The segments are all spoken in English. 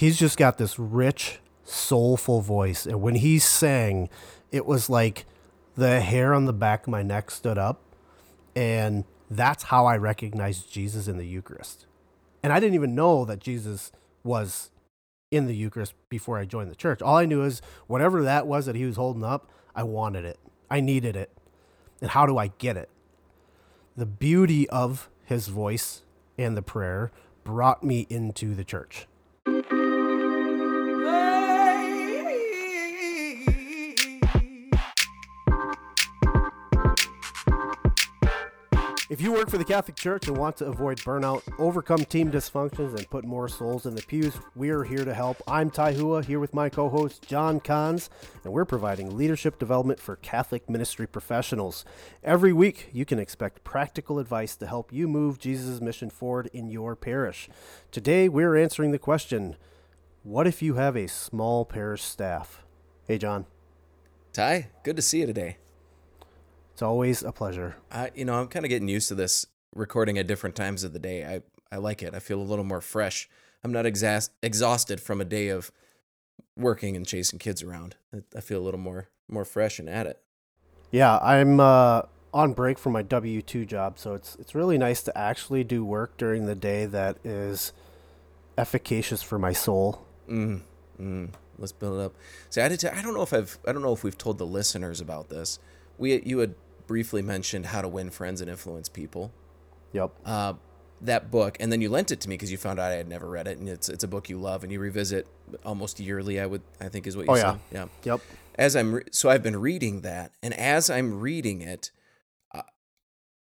he's just got this rich, soulful voice. And when he sang, it was like the hair on the back of my neck stood up. And that's how I recognized Jesus in the Eucharist. And I didn't even know that Jesus was in the Eucharist before I joined the church. All I knew is whatever that was that he was holding up, I wanted it. I needed it. And how do I get it? The beauty of his voice and the prayer brought me into the church. If you work for the Catholic Church and want to avoid burnout, overcome team dysfunctions, and put more souls in the pews, we are here to help. I'm Ty Hua, here with my co host John Cons, and we're providing leadership development for Catholic ministry professionals. Every week, you can expect practical advice to help you move Jesus' mission forward in your parish. Today, we're answering the question What if you have a small parish staff? Hey, John. Ty, good to see you today. It's always a pleasure. I, you know, I'm kind of getting used to this recording at different times of the day. I, I like it. I feel a little more fresh. I'm not exas- exhausted from a day of working and chasing kids around. I feel a little more more fresh and at it. Yeah, I'm uh, on break from my W two job, so it's it's really nice to actually do work during the day that is efficacious for my soul. Mm, mm. Let's build it up. See, I did. T- I don't know if I've. I don't know if we've told the listeners about this. We you had briefly mentioned How to Win Friends and Influence People. Yep. Uh, that book, and then you lent it to me because you found out I had never read it, and it's it's a book you love, and you revisit almost yearly. I would I think is what you oh, said. Yeah. Yeah. Yep. As I'm re- so I've been reading that, and as I'm reading it, uh,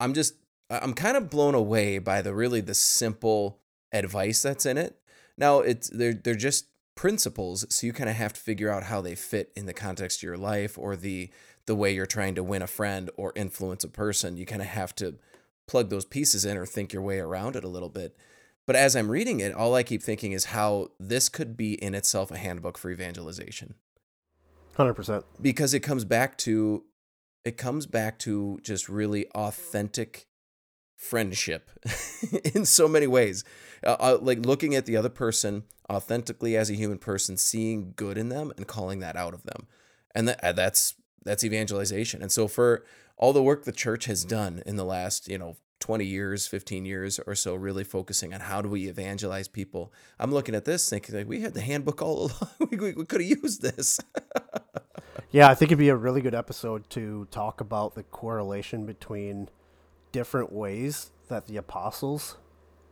I'm just I'm kind of blown away by the really the simple advice that's in it. Now it's they're they're just principles, so you kind of have to figure out how they fit in the context of your life or the the way you're trying to win a friend or influence a person. You kind of have to plug those pieces in or think your way around it a little bit. But as I'm reading it, all I keep thinking is how this could be in itself a handbook for evangelization. 100%. Because it comes back to it comes back to just really authentic friendship in so many ways. Uh, uh, like looking at the other person authentically as a human person, seeing good in them and calling that out of them. And that, uh, that's that's evangelization. And so for all the work the church has done in the last, you know, 20 years, 15 years or so, really focusing on how do we evangelize people. I'm looking at this thinking like we had the handbook all along. we, we, we could have used this. yeah, I think it'd be a really good episode to talk about the correlation between different ways that the apostles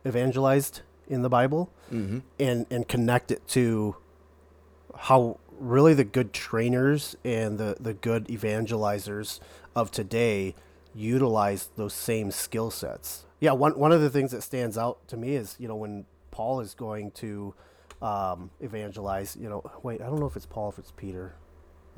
evangelized in the Bible mm-hmm. and, and connect it to how really the good trainers and the, the good evangelizers of today utilize those same skill sets. Yeah, one, one of the things that stands out to me is, you know, when Paul is going to um, evangelize, you know, wait, I don't know if it's Paul, if it's Peter.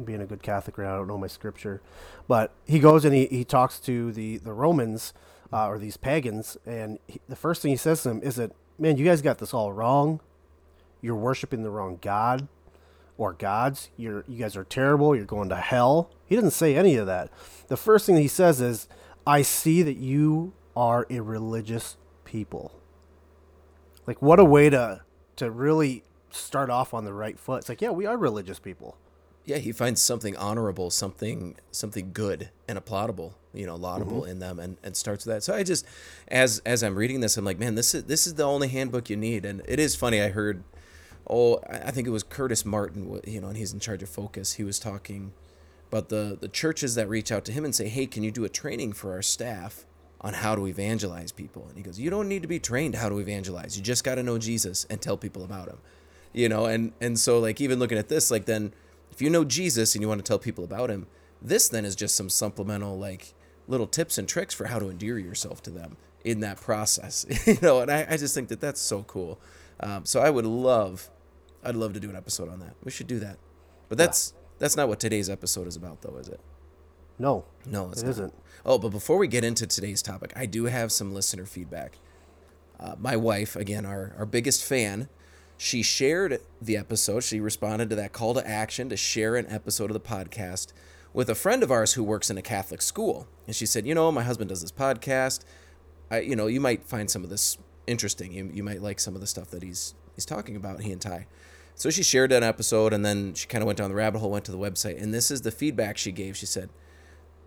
Being a good Catholic, right I don't know my scripture. But he goes and he, he talks to the, the Romans uh, or these pagans, and he, the first thing he says to them is that, man, you guys got this all wrong. You're worshiping the wrong God or gods. You're you guys are terrible. You're going to hell. He doesn't say any of that. The first thing he says is, "I see that you are a religious people." Like what a way to to really start off on the right foot. It's like, yeah, we are religious people. Yeah, he finds something honorable, something something good and applaudable, you know, laudable Mm-hmm. in them and, and starts with that. So I just as as I'm reading this, I'm like, man, this is this is the only handbook you need. And it is funny, I heard oh, I think it was Curtis Martin, you know, and he's in charge of Focus. He was talking about the the churches that reach out to him and say, "Hey, can you do a training for our staff on how to evangelize people?" And he goes, "You don't need to be trained how to evangelize. You just got to know Jesus and tell people about him." You know, and and so like even looking at this, like then if you know Jesus and you want to tell people about him, this then is just some supplemental like little tips and tricks for how to endear yourself to them in that process. you know, and I, I just think that that's so cool. Um, so I would love I'd love to do an episode on that. We should do that. But that's yeah. that's not what today's episode is about, though, is it? No, no, it's it isn't. Oh, but before we get into today's topic, I do have some listener feedback. Uh, my wife, again, our our biggest fan, she shared the episode. She responded to that call to action to share an episode of the podcast with a friend of ours who works in a Catholic school, and she said, "You know, my husband does this podcast. I, you know, you might find some of this interesting. You you might like some of the stuff that he's he's talking about. He and Ty." So she shared an episode and then she kind of went down the rabbit hole, went to the website. And this is the feedback she gave. She said,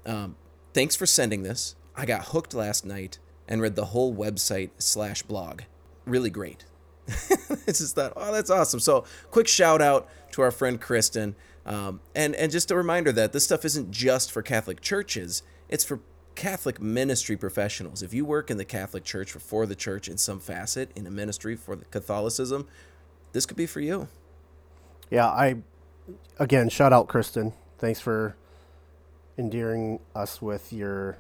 um, Thanks for sending this. I got hooked last night and read the whole website slash blog. Really great. it's just that, oh, that's awesome. So, quick shout out to our friend Kristen. Um, and, and just a reminder that this stuff isn't just for Catholic churches, it's for Catholic ministry professionals. If you work in the Catholic Church or for the church in some facet, in a ministry for the Catholicism, this could be for you. Yeah, I again shout out Kristen. Thanks for endearing us with your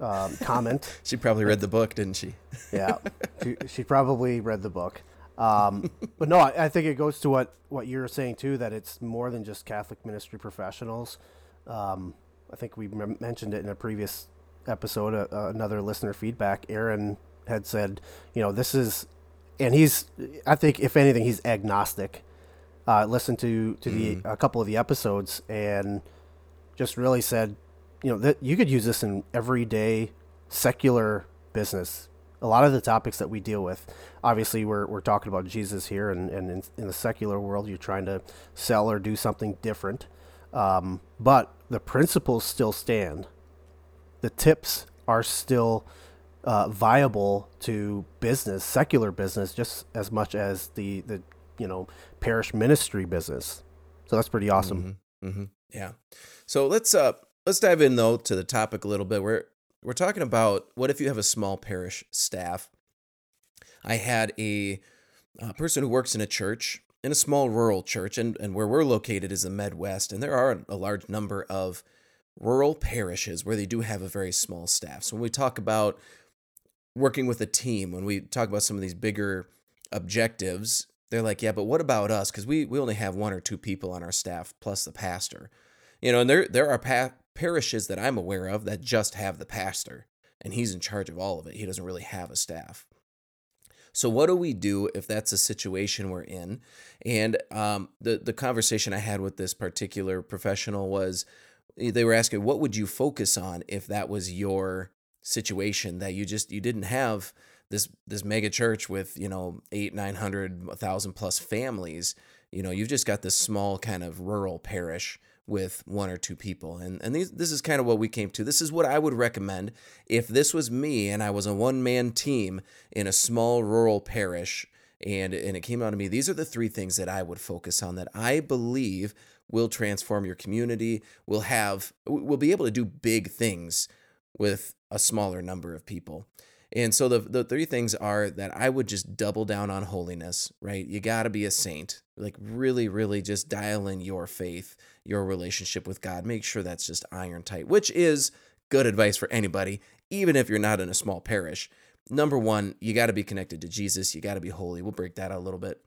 um, comment. she probably read the book, didn't she? yeah, she, she probably read the book. Um, but no, I, I, think it goes to what, what you're saying too, that it's more than just Catholic ministry professionals. Um, I think we m- mentioned it in a previous episode, uh, uh, another listener feedback. Aaron had said, you know, this is, and he's, I think if anything, he's agnostic. Uh, listened to to the mm. a couple of the episodes and just really said, you know, that you could use this in everyday secular business a lot of the topics that we deal with, obviously, we're, we're talking about Jesus here, and, and in, in the secular world, you're trying to sell or do something different. Um, but the principles still stand. The tips are still uh, viable to business, secular business, just as much as the, the you know parish ministry business. So that's pretty awesome. Mm-hmm. Mm-hmm. Yeah. So let's uh let's dive in though to the topic a little bit. We're we're talking about what if you have a small parish staff. I had a, a person who works in a church, in a small rural church, and, and where we're located is the Midwest, and there are a large number of rural parishes where they do have a very small staff. So when we talk about working with a team, when we talk about some of these bigger objectives, they're like, yeah, but what about us? Because we, we only have one or two people on our staff plus the pastor. You know, and there there are pa- parishes that I'm aware of that just have the pastor, and he's in charge of all of it. He doesn't really have a staff. So what do we do if that's a situation we're in? And um, the the conversation I had with this particular professional was Eh, they were asking what would you focus on if that was your situation that you just you didn't have this this mega church with you know eight nine hundred thousand plus families you know you've just got this small kind of rural parish with one or two people. And and these, this is kind of what we came to. This is what I would recommend if this was me and I was a one man team in a small rural parish and and it came out to me. These are the three things that I would focus on that I believe will transform your community. Will have will be able to do big things with a smaller number of people. And so the the three things are that I would just double down on holiness, right? You got to be a saint. Like really really just dial in your faith, your relationship with God. Make sure that's just iron tight, which is good advice for anybody, even if you're not in a small parish. Number 1, you got to be connected to Jesus. You got to be holy. We'll break that out a little bit.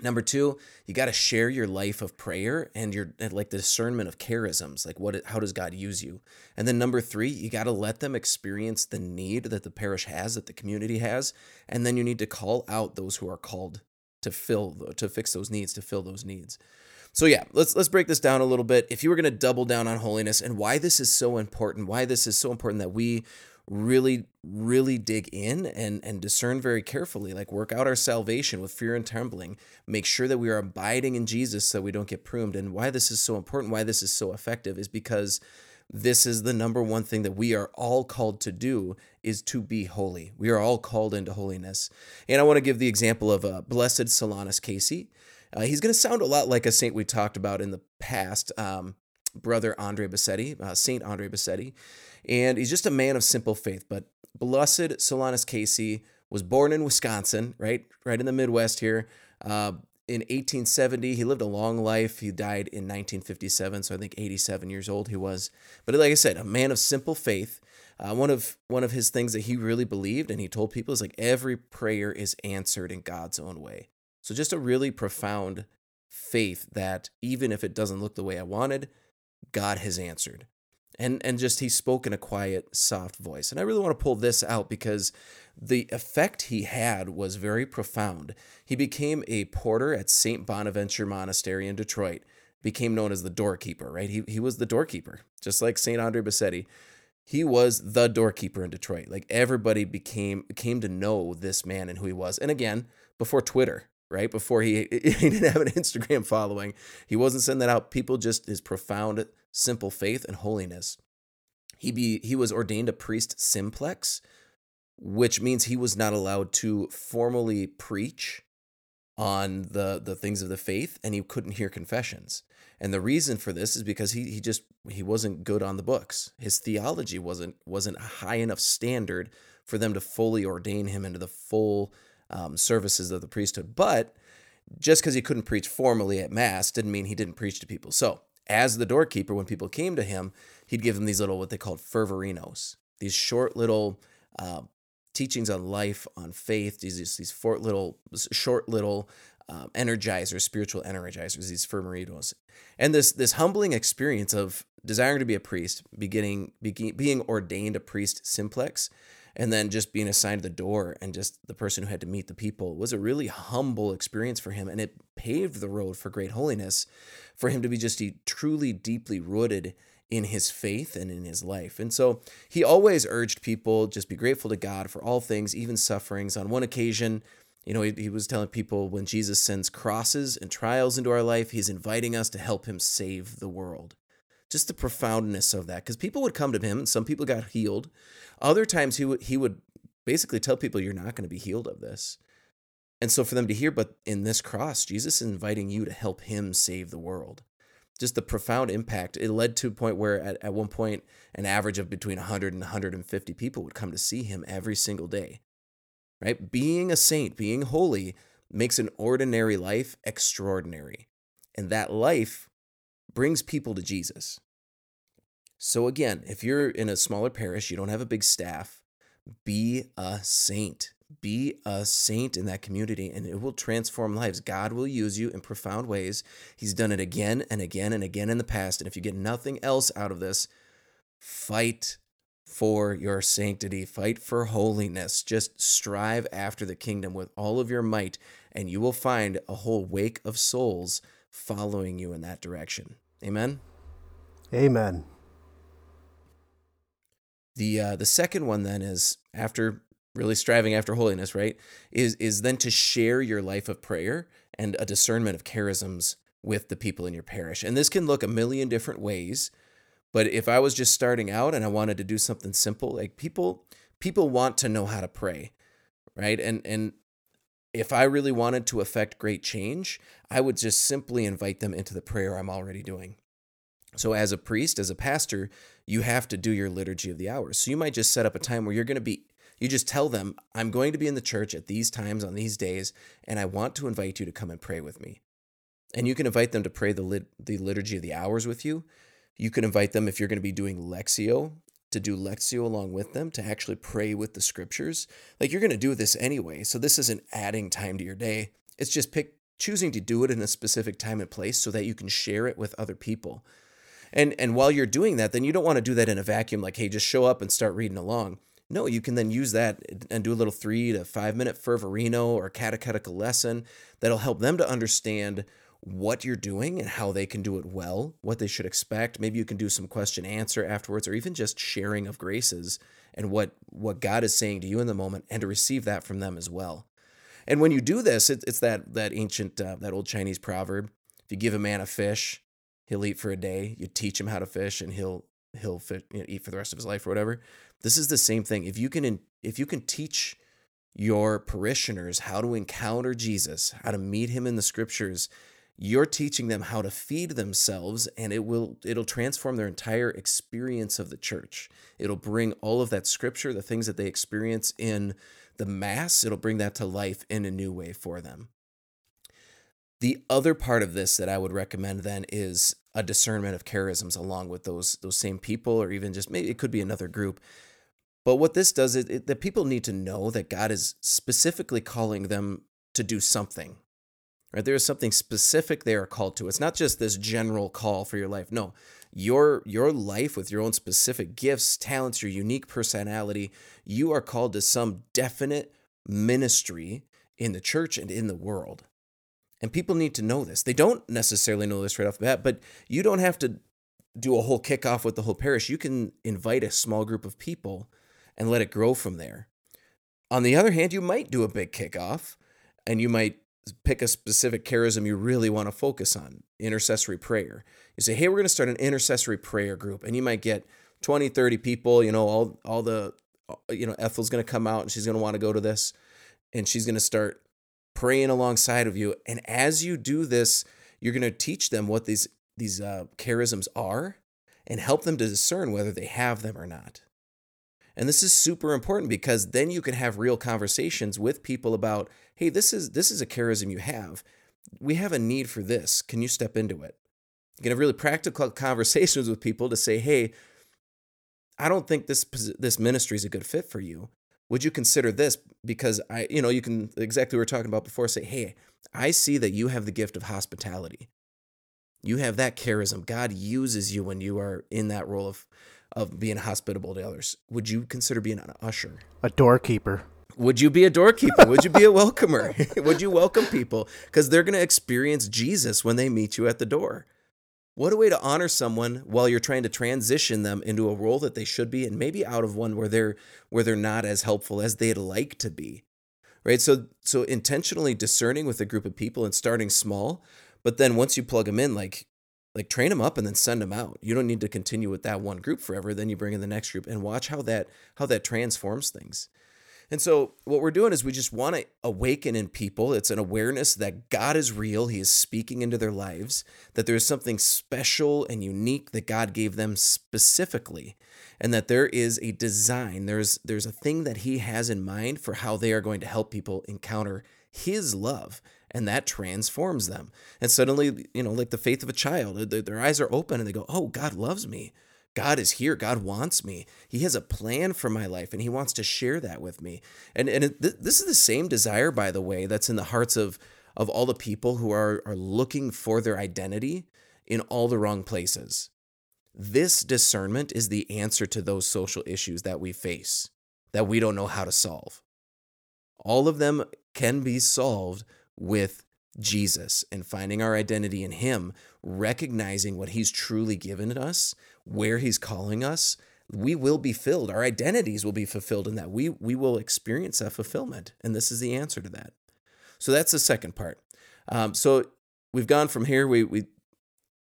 Number two, you got to share your life of prayer and your like the discernment of charisms, like what, how does God use you? And then number three, you got to let them experience the need that the parish has, that the community has, and then you need to call out those who are called to fill, to fix those needs, to fill those needs. So yeah, let's let's break this down a little bit. If you were going to double down on holiness and why this is so important, why this is so important that we really really dig in and and discern very carefully like work out our salvation with fear and trembling make sure that we are abiding in jesus so we don't get pruned. And why this is so important why this is so effective is because this is the number one thing that we are all called to do is to be holy. We are all called into holiness. And i want to give the example of uh, blessed solanus casey. Uh, he's going to sound a lot like a saint we talked about in the past um, brother andre bessette uh, saint andre bessette and he's just a man of simple faith. But blessed Solanus Casey was born in Wisconsin, right, right in the Midwest here. Uh, in 1870, he lived a long life. He died in 1957, so I think 87 years old he was. But like I said, a man of simple faith. Uh, one of one of his things that he really believed, and he told people, is like every prayer is answered in God's own way. So just a really profound faith that even if it doesn't look the way I wanted, God has answered. And and just he spoke in a quiet soft voice. And i really want to pull this out because the effect he had was very profound. He became a porter at st bonaventure monastery in detroit became known as the doorkeeper right? He, he was the doorkeeper just like st andre bessette. He was the doorkeeper in detroit. Like everybody became came to know this man and who he was. And again before twitter right? Before he he didn't have an Instagram following. He wasn't sending that out. People just his profound, simple faith and holiness. He be he was ordained a priest simplex, which means he was not allowed to formally preach on the the things of the faith and he couldn't hear confessions. And the reason for this is because he he just he wasn't good on the books. His theology wasn't wasn't a high enough standard for them to fully ordain him into the full um, services of the priesthood. But just because he couldn't preach formally at mass didn't mean he didn't preach to people. So as the doorkeeper, when people came to him, he'd give them these little what they called fervorinos, these short little uh, teachings on life, on faith, these these short little short little um, energizers, spiritual energizers, these fervorinos, and this this humbling experience of desiring to be a priest, beginning, beginning being ordained a priest simplex, and then just being assigned the door and just the person who had to meet the people was a really humble experience for him and it paved the road for great holiness for him to be just truly deeply rooted in his faith and in his life. And so he always urged people just be grateful to God for all things, even sufferings. On one occasion, you know, he, he was telling people when Jesus sends crosses and trials into our life, he's inviting us to help him save the world. Just the profoundness of that. Because people would come to him, and some people got healed. Other times he would he would basically tell people, You're not going to be healed of this. And so for them to hear, but in this cross, Jesus is inviting you to help him save the world just the profound impact. It led to a point where at, at one point an average of between 100 and 150 people would come to see him every single day. Right? Being a saint, being holy makes an ordinary life extraordinary. And that life brings people to Jesus. So again, if you're in a smaller parish, you don't have a big staff, be a saint. Be a saint in that community and it will transform lives. God will use you in profound ways. He's done it again and again and again in the past. And if you get nothing else out of this, fight for your sanctity, fight for holiness. Just strive after the kingdom with all of your might, and you will find a whole wake of souls following you in that direction. Amen. Amen. The uh, the second one then is after really striving after holiness, right? Is is then to share your life of prayer and a discernment of charisms with the people in your parish. And this can look a million different ways. But if I was just starting out and I wanted to do something simple, like people people want to know how to pray, right? And and if I really wanted to affect great change, I would just simply invite them into the prayer I'm already doing. So, as a priest, as a pastor, you have to do your liturgy of the hours. So, you might just set up a time where you're going to be you just tell them, I'm going to be in the church at these times on these days, and I want to invite you to come and pray with me. And you can invite them to pray the, lit- the liturgy of the hours with you. You can invite them, if you're going to be doing Lectio, to do Lectio along with them, to actually pray with the scriptures. Like you're going to do this anyway. So this isn't adding time to your day. It's just pick choosing to do it in a specific time and place so that you can share it with other people. And and while you're doing that, then you don't want to do that in a vacuum like hey, just show up and start reading along. No, you can then use that and do a little three to five minute fervorino or catechetical lesson that'll help them to understand what you're doing and how they can do it well, what they should expect. Maybe you can do some question answer afterwards, or even just sharing of graces and what what God is saying to you in the moment, and to receive that from them as well. And when you do this, it, it's that that ancient uh, that old Chinese proverb: if you give a man a fish, he'll eat for a day. You teach him how to fish, and he'll he'll fit, you know, eat for the rest of his life or whatever. This is the same thing. If you can if you can teach your parishioners how to encounter Jesus, how to meet him in the scriptures, you're teaching them how to feed themselves and it will it'll transform their entire experience of the church. It'll bring all of that scripture, the things that they experience in the mass, it'll bring that to life in a new way for them. The other part of this that I would recommend then is a discernment of charisms along with those those same people or even just maybe it could be another group but what this does is it, that people need to know that God is specifically calling them to do something. Right? There is something specific they are called to. It's not just this general call for your life. No, your your life with your own specific gifts, talents, your unique personality, you are called to some definite ministry in the church and in the world. And people need to know this. They don't necessarily know this right off the bat, but you don't have to do a whole kickoff with the whole parish. You can invite a small group of people and let it grow from there. On the other hand, you might do a big kickoff and you might pick a specific charism you really want to focus on, intercessory prayer. You say, "Hey, we're going to start an intercessory prayer group." And you might get 20, 30 people, you know, all all the you know, Ethel's going to come out and she's going to want to go to this and she's going to start praying alongside of you. And as you do this, you're going to teach them what these these uh, charisms are and help them to discern whether they have them or not. And this is super important because then you can have real conversations with people about, hey, this is this is a charism you have. We have a need for this. Can you step into it? You can have really practical conversations with people to say, hey, I don't think this this ministry is a good fit for you. Would you consider this? Because I, you know, you can exactly we were talking about before. Say, hey, I see that you have the gift of hospitality. You have that charism. God uses you when you are in that role of of being hospitable to others. Would you consider being an usher? A doorkeeper. Would you be a doorkeeper? Would you be a welcomer? Would you welcome people? Because they're going to experience Jesus when they meet you at the door. What a way to honor someone while you're trying to transition them into a role that they should be and maybe out of one where they're where they're not as helpful as they'd like to be. Right? So so intentionally discerning with a group of people and starting small, but then once you plug them in like like train them up and then send them out. You don't need to continue with that one group forever. Then you bring in the next group and watch how that how that transforms things. And so, what we're doing is we just want to awaken in people. It's an awareness that God is real. He is speaking into their lives, that there's something special and unique that God gave them specifically, and that there is a design. There's, there's a thing that He has in mind for how they are going to help people encounter His love. And that transforms them. And suddenly, you know, like the faith of a child, their eyes are open and they go, Oh, God loves me. God is here. God wants me. He has a plan for my life and he wants to share that with me. And and it, th- this is the same desire by the way that's in the hearts of of all the people who are are looking for their identity in all the wrong places. This discernment is the answer to those social issues that we face that we don't know how to solve. All of them can be solved with Jesus and finding our identity in Him, recognizing what He's truly given us, where He's calling us, we will be filled. Our identities will be fulfilled in that. We, we will experience that fulfillment. And this is the answer to that. So that's the second part. Um, so we've gone from here. We, we,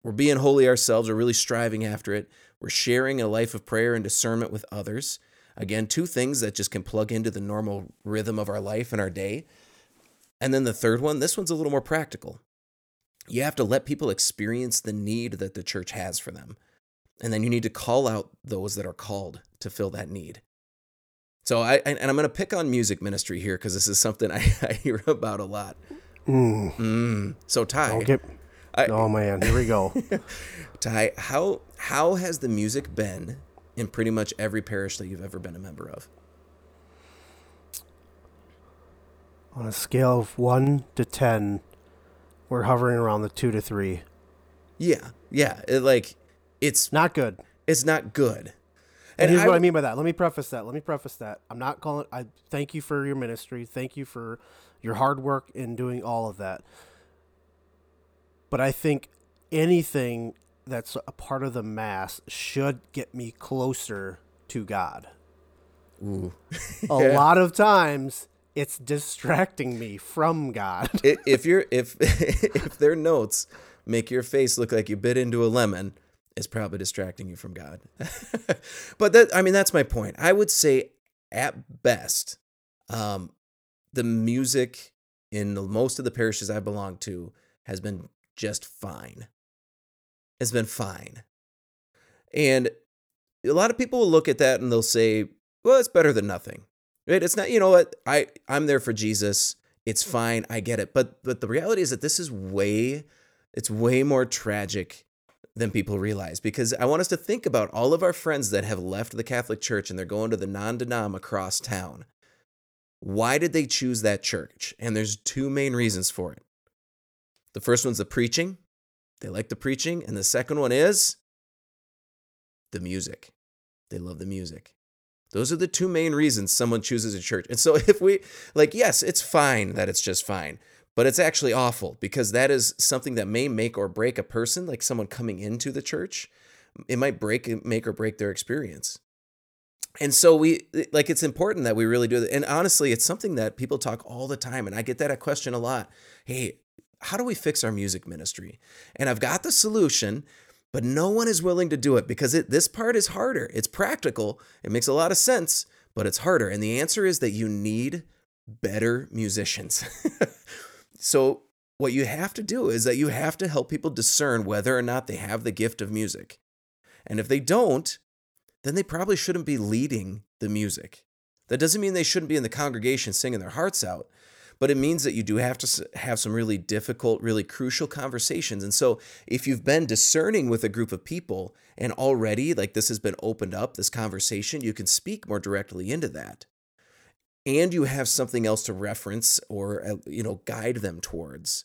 we're being holy ourselves. We're really striving after it. We're sharing a life of prayer and discernment with others. Again, two things that just can plug into the normal rhythm of our life and our day. And then the third one, this one's a little more practical. You have to let people experience the need that the church has for them. And then you need to call out those that are called to fill that need. So I and I'm going to pick on music ministry here because this is something I, I, hear about a lot. Mm. Mm. So Ty, get, I, oh man, here we go. Ty, how how has the music been in pretty much every parish that you've ever been a member of? On a scale of one to ten, we're hovering around the two to three. Yeah, yeah. It, like it's not good. It's not good. And, and here's I, what I mean by that. Let me preface that. Let me preface that. I'm not calling. I thank you for your ministry. Thank you for your hard work in doing all of that. But I think anything that's a part of the mass should get me closer to God. Ooh. a lot of times it's distracting me from God. if you're if if their notes make your face look like you bit into a lemon, it's probably distracting you from God. but that I mean that's my point. I would say at best, um, the music in most of the parishes I belong to has been just fine. It's been fine. And a lot of people will look at that and they'll say, well, it's better than nothing. Right? It's not, you know what? I, I'm there for Jesus. It's fine. I get it. But but the reality is that this is way, it's way more tragic than people realize because I want us to think about all of our friends that have left the Catholic Church and they're going to the non denom across town. Why did they choose that church? And there's two main reasons for it. The first one's the preaching, they like the preaching. And the second one is the music. They love the music. Those are the two main reasons someone chooses a church. And so if we, like, yes, it's fine that it's just fine but it's actually awful because that is something that may make or break a person, like someone coming into the church. It might break, make or break their experience. and so we like it's important that we really do it. And honestly, it's something that people talk all the time, and I get that question a lot. Hey, how do we fix our music ministry? And I've got the solution, but no one is willing to do it because it, this part is harder. It's practical. It makes a lot of sense, but it's harder. And the answer is that you need better musicians. so what you have to do is that you have to help people discern whether or not they have the gift of music. And if they don't, then they probably shouldn't be leading the music. That doesn't mean they shouldn't be in the congregation singing their hearts out, but it means that you do have to have some really difficult, really crucial conversations. And so, if you've been discerning with a group of people and already like this has been opened up, this conversation, you can speak more directly into that. And you have something else to reference or uh, you know guide them towards.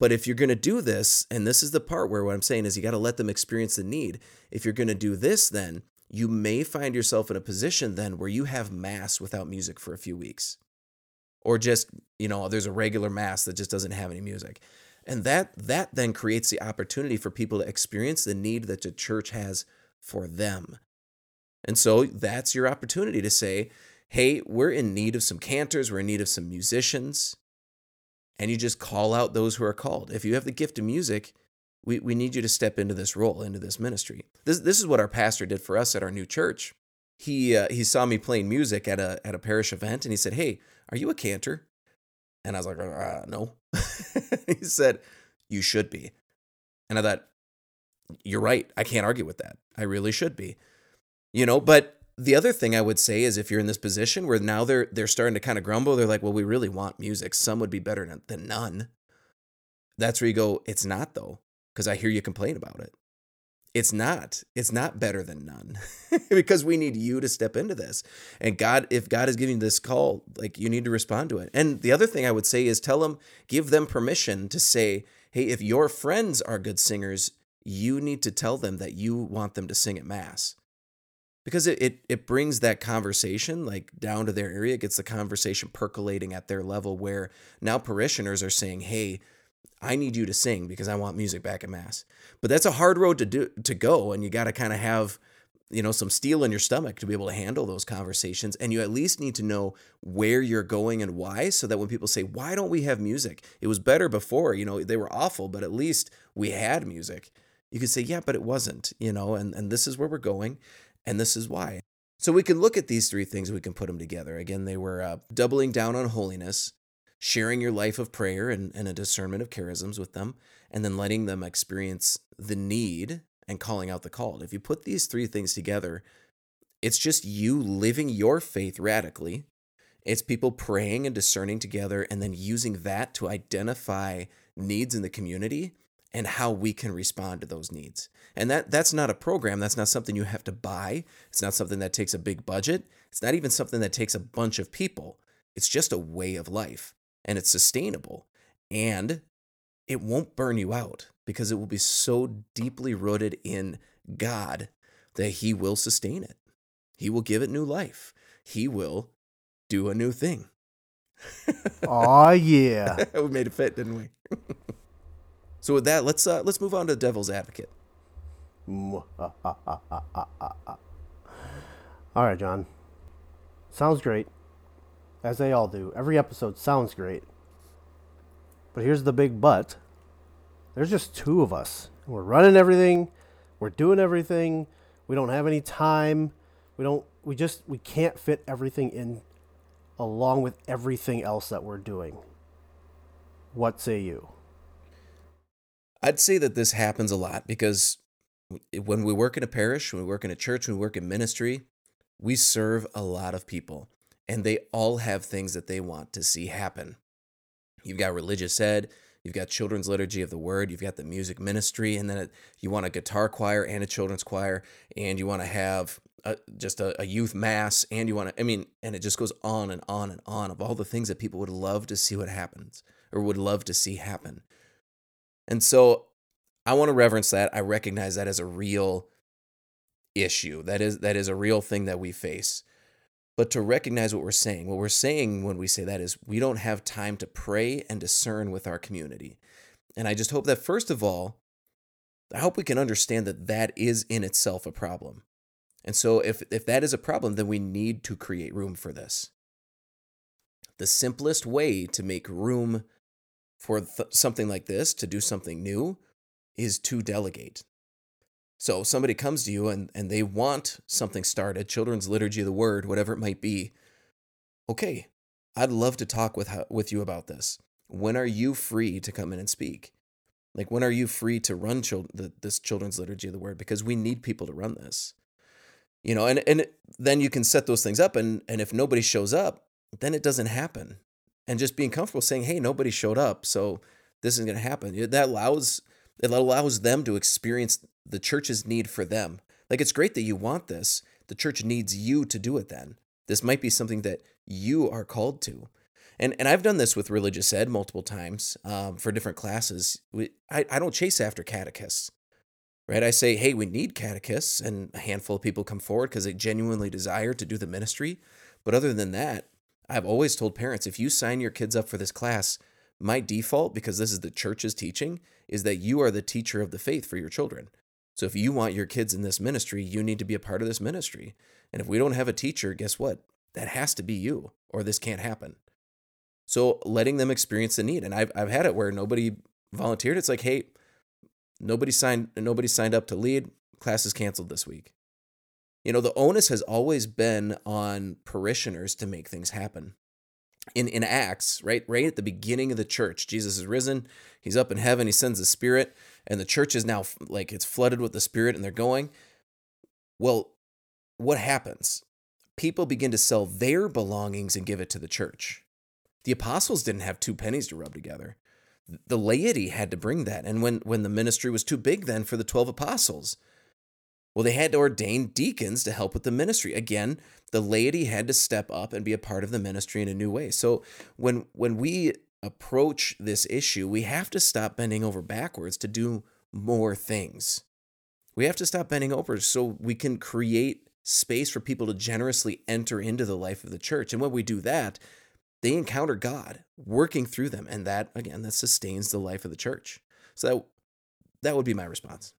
But if you're going to do this, and this is the part where what I'm saying is you got to let them experience the need. If you're going to do this, then you may find yourself in a position then where you have mass without music for a few weeks. Or just, you know, there's a regular mass that just doesn't have any music. And that that then creates the opportunity for people to experience the need that the church has for them. And so that's your opportunity to say, hey, we're in need of some cantors, we're in need of some musicians and you just call out those who are called. If you have the gift of music, we, we need you to step into this role, into this ministry. This, this is what our pastor did for us at our new church. He, uh, he saw me playing music at a, at a parish event and he said, Hey, are you a cantor? And I was like, uh, No. he said, You should be. And I thought, You're right. I can't argue with that. I really should be. You know, but the other thing I would say is if you're in this position where now they're they're starting to kind of grumble, they're like, "Well, we really want music. Some would be better than none." That's where you go, "It's not though," because I hear you complain about it. It's not. It's not better than none. because we need you to step into this. And God, if God is giving you this call, like you need to respond to it. And the other thing I would say is tell them, give them permission to say, "Hey, if your friends are good singers, you need to tell them that you want them to sing at mass." because it, it it brings that conversation like down to their area it gets the conversation percolating at their level where now parishioners are saying hey i need you to sing because i want music back at mass but that's a hard road to do to go and you got to kind of have you know some steel in your stomach to be able to handle those conversations and you at least need to know where you're going and why so that when people say why don't we have music it was better before you know they were awful but at least we had music you could say yeah but it wasn't you know and and this is where we're going and this is why. So we can look at these three things, we can put them together. Again, they were uh, doubling down on holiness, sharing your life of prayer and, and a discernment of charisms with them, and then letting them experience the need and calling out the called. If you put these three things together, it's just you living your faith radically. It's people praying and discerning together and then using that to identify needs in the community and how we can respond to those needs. And that that's not a program, that's not something you have to buy. It's not something that takes a big budget. It's not even something that takes a bunch of people. It's just a way of life and it's sustainable. And it won't burn you out because it will be so deeply rooted in God that he will sustain it. He will give it new life. He will do a new thing. Aw, yeah. we made it fit, didn't we? So with that, let's uh, let's move on to the Devil's Advocate. All right, John. Sounds great. As they all do. Every episode sounds great. But here's the big but. There's just two of us. We're running everything. We're doing everything. We don't have any time. We don't we just we can't fit everything in along with everything else that we're doing. What say you? I'd say that this happens a lot because when we work in a parish, when we work in a church, when we work in ministry, we serve a lot of people and they all have things that they want to see happen. You've got religious ed, you've got children's liturgy of the word, you've got the music ministry, and then you want a guitar choir and a children's choir, and you want to have a, just a, a, youth mass, and you want to, I mean, and it just goes on and on and on of all the things that people would love to see what happens or would love to see happen. And so I want to reverence that. I recognize that as a real issue. That is that is a real thing that we face. But to recognize what we're saying, what we're saying when we say that is we don't have time to pray and discern with our community. And I just hope that first of all, I hope we can understand that that is in itself a problem. And so if if that is a problem, then we need to create room for this. The simplest way to make room for th- something like this, to do something new, is to delegate. So somebody comes to you and, and they want something started, children's liturgy of the word, whatever it might be. Okay, I'd love to talk with with you about this. When are you free to come in and speak? Like when are you free to run children the, this children's liturgy of the word? Because we need people to run this. You know, and and then you can set those things up, and and if nobody shows up, then it doesn't happen. And just being comfortable saying, "Hey, nobody showed up, so this isn't going to happen." That allows it allows them to experience the church's need for them. Like it's great that you want this. The church needs you to do it then. This might be something that you are called to. And, and I've done this with religious ed multiple times um, for different classes. We, I, I don't chase after catechists, right? I say, hey, we need catechists, and a handful of people come forward because they genuinely desire to do the ministry. But other than that, I've always told parents if you sign your kids up for this class, my default, because this is the church's teaching, is that you are the teacher of the faith for your children. So if you want your kids in this ministry, you need to be a part of this ministry. And if we don't have a teacher, guess what? That has to be you, or this can't happen. So letting them experience the need. And I've, I've had it where nobody volunteered. It's like, hey, nobody signed nobody signed up to lead. Class is canceled this week. You know, the onus has always been on parishioners to make things happen in, in Acts, right? Right at the beginning of the church, Jesus is risen, he's up in heaven, he sends the Spirit, and the church is now like it's flooded with the Spirit and they're going. Well, what happens? People begin to sell their belongings and give it to the church. The apostles didn't have two pennies to rub together. The laity had to bring that. And when, when the ministry was too big then for the 12 apostles, well, they had to ordain deacons to help with the ministry. Again, the laity had to step up and be a part of the ministry in a new way. So when when we approach this issue, we have to stop bending over backwards to do more things. We have to stop bending over so we can create space for people to generously enter into the life of the church. And when we do that, they encounter God working through them. And that, again, that sustains the life of the church. So that, that would be my response.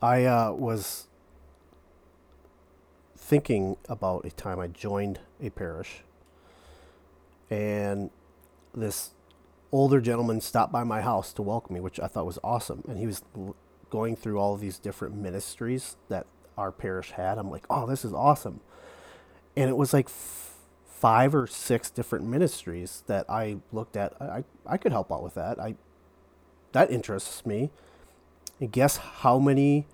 I uh, was thinking about a time I joined a parish, and this older gentleman stopped by my house to welcome me, which I thought was awesome. And he was l- going through all of these different ministries that our parish had. I'm like, oh, this is awesome. And it was like f- five or six different ministries that I looked at. I, I could help out with that. I that interests me. And guess how many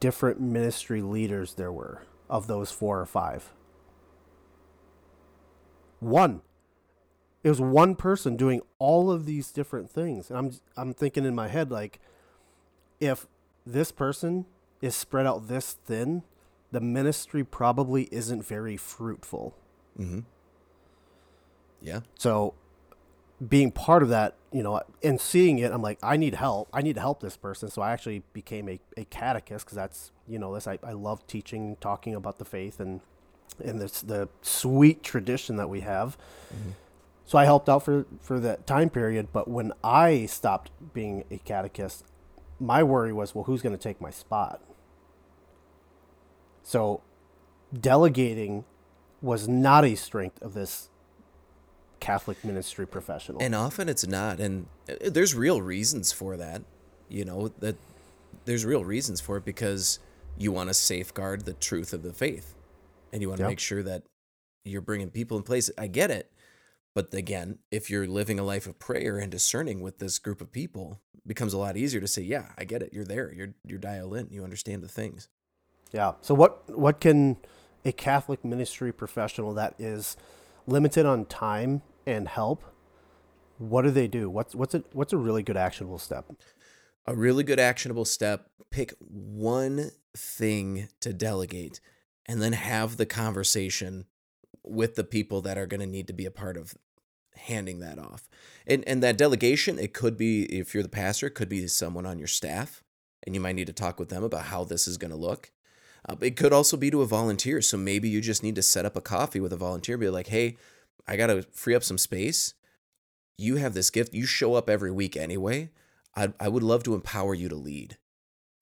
different ministry leaders there were of those four or five? One. It was one person doing all of these different things. And I'm I'm thinking in my head like if this person is spread out this thin, the ministry probably isn't very fruitful. Mm-hmm. Yeah. So being part of that, you know, and seeing it, I'm like, I need help. I need to help this person. So I actually became a, a catechist because that's, you know, this I, I love teaching, talking about the faith and and this the sweet tradition that we have. Mm-hmm. So I helped out for for that time period. But when I stopped being a catechist, my worry was, well, who's going to take my spot? So delegating was not a strength of this Catholic ministry professional. And often it's not. And uh, there's real reasons for that. You know, that there's real reasons for it because you want to safeguard the truth of the faith and you want to yep. make sure that you're bringing people in place. I get it. But again, if you're living a life of prayer and discerning with this group of people, it becomes a lot easier to say, "Yeah, I get it. You're there. You're you're dialed in. You understand the things." Yeah. So what what can a Catholic ministry professional that is limited on time and help, what do they do? What's what's a what's a really good actionable step? A really good actionable step, pick one thing to delegate and then have the conversation with the people that are going to need to be a part of handing that off. And and that delegation, it could be if you're the pastor, it could be someone on your staff and you might need to talk with them about how this is going to look. Uh, it could also be to a volunteer. So maybe you just need to set up a coffee with a volunteer, be like, hey, I got to free up some space. You have this gift. You show up every week anyway. I, I would love to empower you to lead.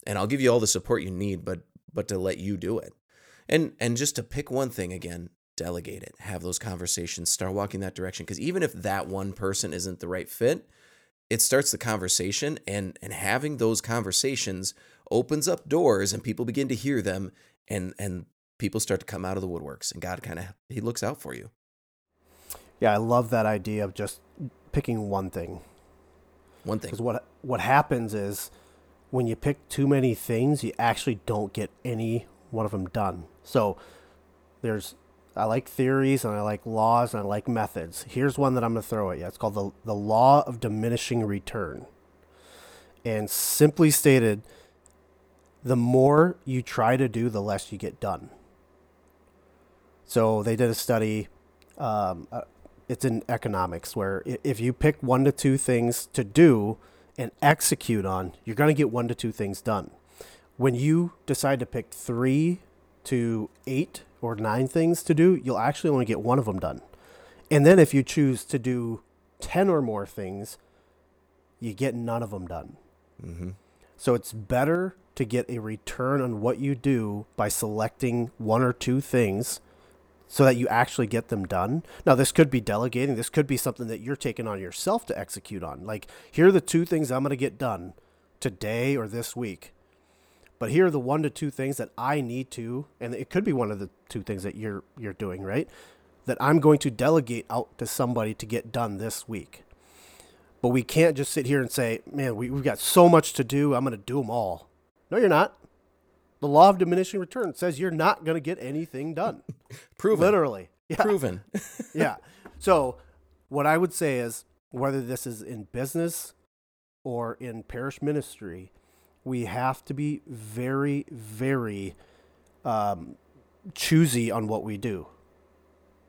And I'll give you all the support you need, but but to let you do it. And and just to pick one thing again, delegate it. Have those conversations, start walking that direction because even if that one person isn't the right fit, it starts the conversation and and having those conversations opens up doors and people begin to hear them and and people start to come out of the woodworks and God kind of he looks out for you. Yeah, I love that idea of just picking one thing. One thing. Because what what happens is when you pick too many things, you actually don't get any one of them done. So there's I like theories and I like laws and I like methods. Here's one that I'm going to throw at you. It's called the the law of diminishing return. And simply stated, the more you try to do, the less you get done. So they did a study. Um, it's in economics where if you pick one to two things to do and execute on, you're going to get one to two things done. When you decide to pick three to eight or nine things to do, you'll actually only get one of them done. And then if you choose to do 10 or more things, you get none of them done. Mm-hmm. So it's better to get a return on what you do by selecting one or two things so that you actually get them done. Now, this could be delegating. This could be something that you're taking on yourself to execute on. Like, here are the two things I'm going to get done today or this week. But here are the one to two things that I need to, and it could be one of the two things that you're you're doing, right? That I'm going to delegate out to somebody to get done this week. But we can't just sit here and say, man, we, we've got so much to do. I'm going to do them all. No, you're not. The law of diminishing return says you're not going to get anything done. Proven. Literally. Yeah. Proven. yeah. So, what I would say is whether this is in business or in parish ministry, we have to be very, very um, choosy on what we do.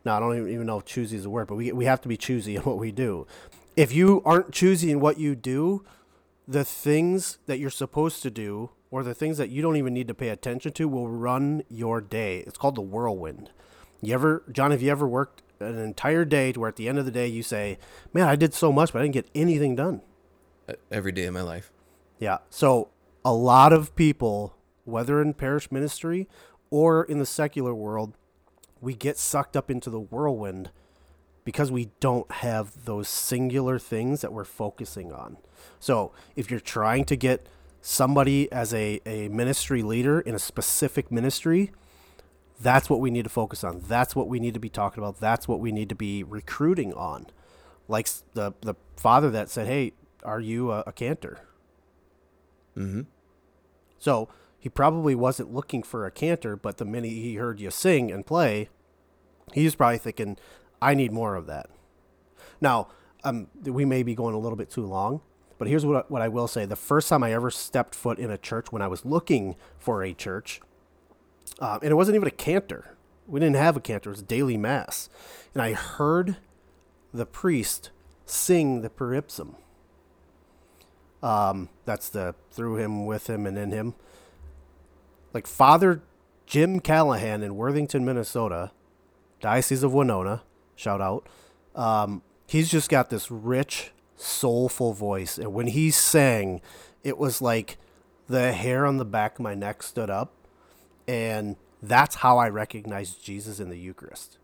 Now, I don't even know if choosy is a word, but we, we have to be choosy in what we do. If you aren't choosy in what you do, the things that you're supposed to do or the things that you don't even need to pay attention to will run your day. It's called the whirlwind. You ever, John, have you ever worked an entire day to where at the end of the day you say, man, I did so much, but I didn't get anything done? Every day of my life. Yeah. So a lot of people, whether in parish ministry or in the secular world, we get sucked up into the whirlwind because we don't have those singular things that we're focusing on. So if you're trying to get somebody as a, a ministry leader in a specific ministry, that's what we need to focus on. That's what we need to be talking about. That's what we need to be recruiting on. Like the the father that said, "Hey, are you a, a cantor?" Mm-hmm. So he probably wasn't looking for a cantor, but the minute he heard you sing and play, he's probably thinking, "I need more of that." Now, um, we may be going a little bit too long, but here's what, what I will say. The first time I ever stepped foot in a church when I was looking for a church, uh, and it wasn't even a cantor. We didn't have a cantor. It was daily mass. And I heard the priest sing the per ipsum. Um, that's the through him, with him, and in him. Like Father Jim Callahan in Worthington, Minnesota, Diocese of Winona, shout out. Um, he's just got this rich soulful voice. And when he sang, it was like the hair on the back of my neck stood up. And that's how I recognized Jesus in the Eucharist.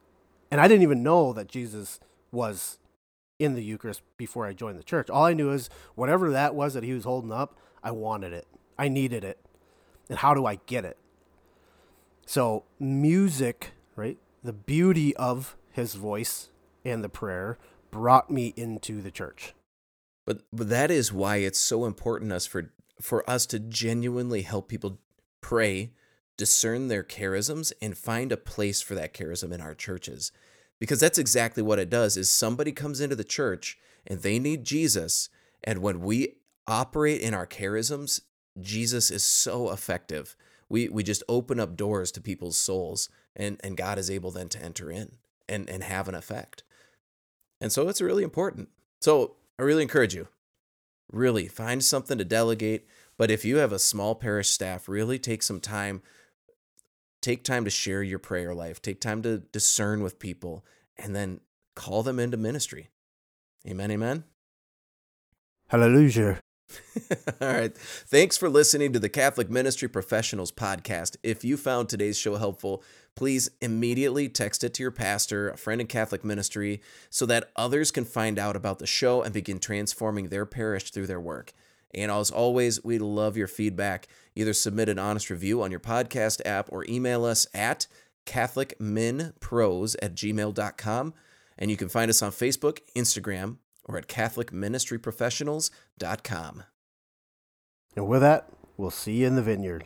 And I didn't even know that Jesus was in the Eucharist before I joined the church. All I knew is whatever that was that he was holding up, I wanted it. I needed it. And how do I get it? So, music, right? The beauty of his voice and the prayer brought me into the church. But but that is why it's so important us for for us to genuinely help people pray, discern their charisms, and find a place for that charism in our churches. Because that's exactly what it does is somebody comes into the church and they need Jesus. And when we operate in our charisms, Jesus is so effective. We we just open up doors to people's souls and, and God is able then to enter in and, and have an effect. And so it's really important. So I really encourage you. Really find something to delegate. But if you have a small parish staff, really take some time. Take time to share your prayer life. Take time to discern with people and then call them into ministry. Amen. Amen. Hallelujah. All right. Thanks for listening to the Catholic Ministry Professionals podcast. If you found today's show helpful, please immediately text it to your pastor, a friend in Catholic ministry, so that others can find out about the show and begin transforming their parish through their work. And as always, we love your feedback. Either submit an honest review on your podcast app or email us at catholicminpros at gmail.com. And you can find us on Facebook, Instagram, or at catholicministryprofessionals.com. And with that, we'll see you in the vineyard.